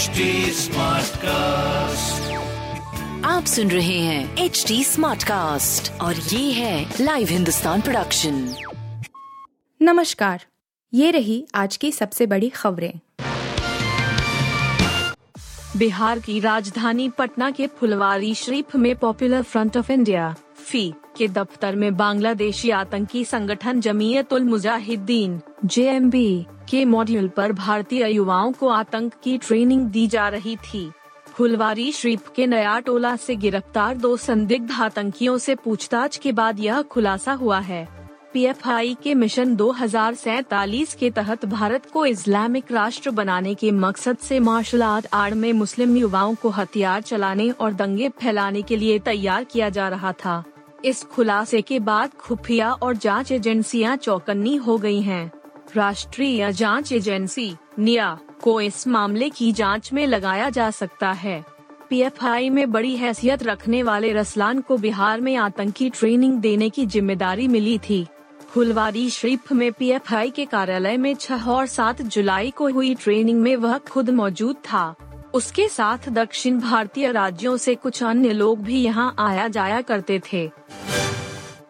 HD cast आप सुन रहे हैं एच डी स्मार्ट कास्ट और ये है लाइव हिंदुस्तान प्रोडक्शन नमस्कार ये रही आज की सबसे बड़ी खबरें। बिहार की राजधानी पटना के फुलवारी शरीफ में पॉपुलर फ्रंट ऑफ़ इंडिया। फ़ी के दफ्तर में बांग्लादेशी आतंकी संगठन जमीयत उल मुजाहिदीन, जेएमबी, के मॉड्यूल पर भारतीय युवाओं को आतंक की ट्रेनिंग दी जा रही थी। फुलवारी शरीफ के नया टोला से गिरफ़्तार दो संदिग्ध आतंकियों से पूछताछ के बाद यह खुलासा हुआ है। पीएफआई के मिशन दो के तहत भारत को इस्लामिक राष्ट्र बनाने के मकसद से मार्शल आर्ट आड़ में मुस्लिम युवाओं को हथियार चलाने और दंगे फैलाने के लिए तैयार किया जा रहा था। इस खुलासे के बाद खुफिया और जाँच एजेंसियाँ चौकन्नी हो गई हैं। राष्ट्रीय जाँच एजेंसी, निया, को इस मामले की जाँच में लगाया जा सकता है। पीएफआई में बड़ी हैसियत रखने वाले रसलान को बिहार में आतंकी ट्रेनिंग देने की ज़िम्मेदारी मिली थी। फुलवारी शरीफ में पीएफआई के कार्यालय में छह और सात जुलाई को हुई ट्रेनिंग में वह खुद मौजूद था। उसके साथ दक्षिण भारतीय राज्यों से कुछ अन्य लोग भी यहाँ आया जाया करते थे।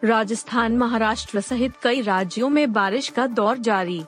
राजस्थान, महाराष्ट्र सहित कई राज्यों में बारिश का दौर जारी।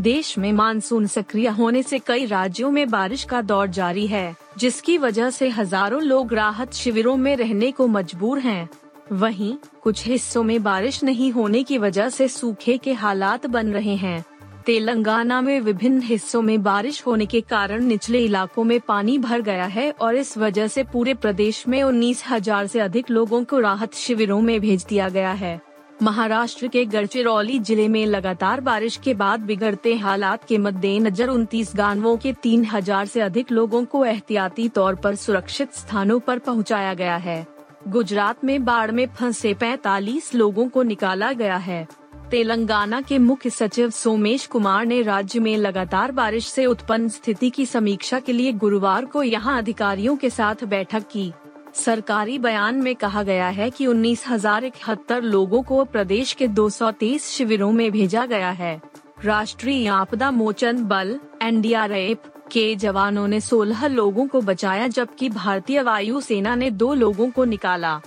देश में मानसून सक्रिय होने से कई राज्यों में बारिश का दौर जारी है, जिसकी वजह से हज़ारों लोग राहत शिविरों में रहने को मजबूर हैं। वहीं, कुछ हिस्सों में बारिश नहीं होने की वजह से सूखे के हालात बन रहे हैं। तेलंगाना में विभिन्न हिस्सों में बारिश होने के कारण निचले इलाकों में पानी भर गया है और इस वजह से पूरे प्रदेश में उन्नीस हज़ार ऐसी अधिक लोगों को राहत शिविरों में भेज दिया गया है। महाराष्ट्र के गढ़चिरौली ज़िले में लगातार बारिश के बाद बिगड़ते हालात के मद्देनजर उनतीस गाँवों के तीन हज़ार ऐसी अधिक लोगों को एहतियाती तौर पर सुरक्षित स्थानों पर पहुँचाया गया है। गुजरात में बाढ़ में फंसे 45 लोगों को निकाला गया है। तेलंगाना के मुख्य सचिव सोमेश कुमार ने राज्य में लगातार बारिश से उत्पन्न स्थिति की समीक्षा के लिए गुरुवार को यहाँ अधिकारियों के साथ बैठक की। सरकारी बयान में कहा गया है कि उन्नीस हज़ार इकहत्तर लोगों को प्रदेश के 230 शिविरों में भेजा गया है। राष्ट्रीय आपदा मोचन बल, एनडीआरएफ के जवानों ने 16 लोगों को बचाया जबकि भारतीय वायु सेना ने दो लोगों को निकाला।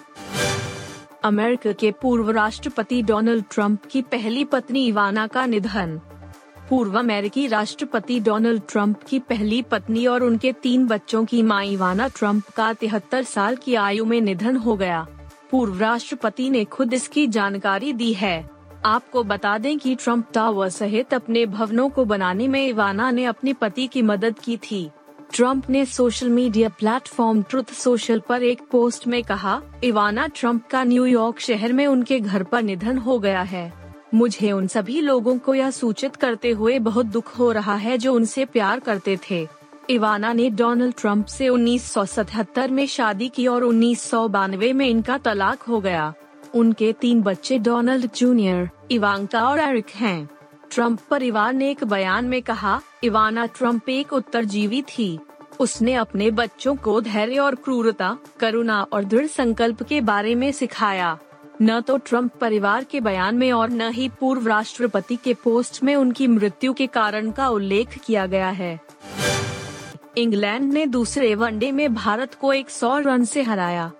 अमेरिका के पूर्व राष्ट्रपति डोनाल्ड ट्रंप की पहली पत्नी इवाना का निधन। पूर्व अमेरिकी राष्ट्रपति डोनाल्ड ट्रंप की पहली पत्नी और उनके तीन बच्चों की माँ इवाना ट्रंप का तिहत्तर साल की आयु में निधन हो गया। पूर्व राष्ट्रपति ने खुद इसकी जानकारी दी है। आपको बता दें कि ट्रंप टावर सहित अपने भवनों को बनाने में इवाना ने अपने पति की मदद की थी। ट्रंप ने social media platform Truth Social पर एक पोस्ट में कहा, इवाना ट्रंप का न्यूयॉर्क शहर में उनके घर पर निधन हो गया है। मुझे उन सभी लोगों को यह सूचित करते हुए बहुत दुख हो रहा है जो उनसे प्यार करते थे। इवाना ने डोनाल्ड ट्रंप से 1977 में शादी की और उन्नीस सौ बानवे में इनका तलाक हो गया। उनके तीन बच्चे डोनाल्ड जूनियर, इवांका और एरिक हैं। ट्रंप परिवार ने एक बयान में कहा, इवाना ट्रंप एक उत्तरजीवी थी। उसने अपने बच्चों को धैर्य और क्रूरता, करुणा और दृढ़ संकल्प के बारे में सिखाया। न तो ट्रंप परिवार के बयान में और न ही पूर्व राष्ट्रपति के पोस्ट में उनकी मृत्यु के कारण का उल्लेख किया गया है। इंग्लैंड ने दूसरे वनडे में भारत को 100 रन से हराया।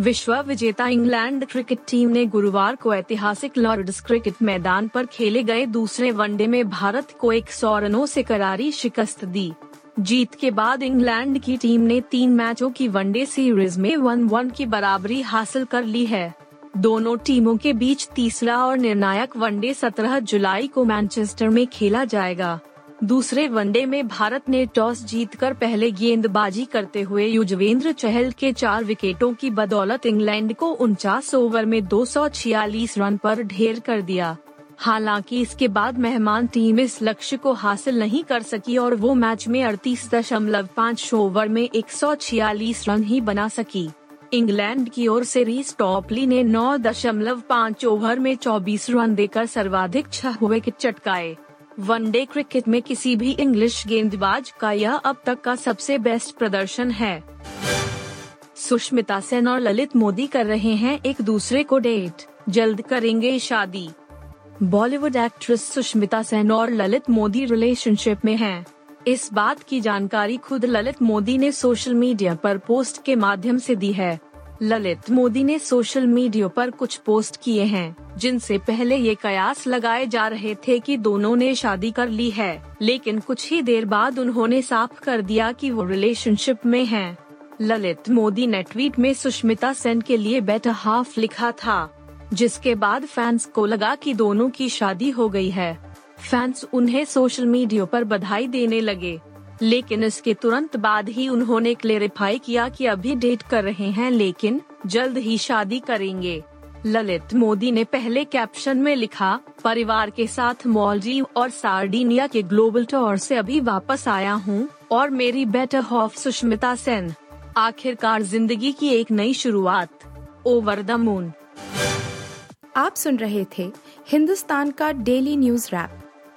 विश्व विजेता इंग्लैंड क्रिकेट टीम ने गुरुवार को ऐतिहासिक लॉर्ड्स क्रिकेट मैदान पर खेले गए दूसरे वनडे में भारत को 100 रनों से करारी शिकस्त दी। जीत के बाद इंग्लैंड की टीम ने तीन मैचों की वनडे सीरीज़ में वन वन की बराबरी हासिल कर ली है। दोनों टीमों के बीच तीसरा और निर्णायक वनडे 17 जुलाई को मैनचेस्टर में खेला जाएगा। दूसरे वनडे में भारत ने टॉस जीतकर पहले गेंदबाजी करते हुए युजवेंद्र चहल के चार विकेटों की बदौलत इंग्लैंड को उनचास ओवर में 246 रन पर ढेर कर दिया। हालाँकि इसके बाद मेहमान टीम इस लक्ष्य को हासिल नहीं कर सकी और वो मैच में अड़तीस दशमलव पाँच ओवर में एक सौ छियालीस रन ही बना सकी। इंग्लैंड की ओर से रीस टॉपली ने नौ दशमलव पाँच ओवर में 24 रन देकर सर्वाधिक छह विकेट चटकाए। वनडे क्रिकेट में किसी भी इंग्लिश गेंदबाज का यह अब तक का सबसे बेस्ट प्रदर्शन है। सुष्मिता सेन और ललित मोदी कर रहे हैं एक दूसरे को डेट जल्द करेंगे शादी। बॉलीवुड एक्ट्रेस सुष्मिता सेन और ललित मोदी रिलेशनशिप में हैं। इस बात की जानकारी खुद ललित मोदी ने सोशल मीडिया पर पोस्ट के माध्यम से दी है। ललित मोदी ने सोशल मीडिया पर कुछ पोस्ट किए हैं, जिनसे पहले ये कयास लगाए जा रहे थे कि दोनों ने शादी कर ली है, लेकिन कुछ ही देर बाद उन्होंने साफ़ कर दिया कि वो रिलेशनशिप में हैं। ललित मोदी ने ट्वीट में सुष्मिता सेन के लिए बेटर हाफ़ लिखा था, जिसके बाद फैंस को लगा कि दोनों की शादी हो गई है फैंस उन्हें सोशल मीडिया पर बधाई देने लगे लेकिन इसके तुरंत बाद ही उन्होंने क्लेरिफाई किया कि अभी डेट कर रहे हैं, लेकिन जल्द ही शादी करेंगे। ललित मोदी ने पहले कैप्शन में लिखा, परिवार के साथ मॉलडीव और सार्डिनिया के ग्लोबल टूर से अभी वापस आया हूँ, और मेरी बेटर हॉफ सुष्मिता सेन। आखिरकार ज़िंदगी की एक नई शुरुआत। ओवर द मून आप सुन रहे थे हिंदुस्तान का डेली न्यूज़ रैप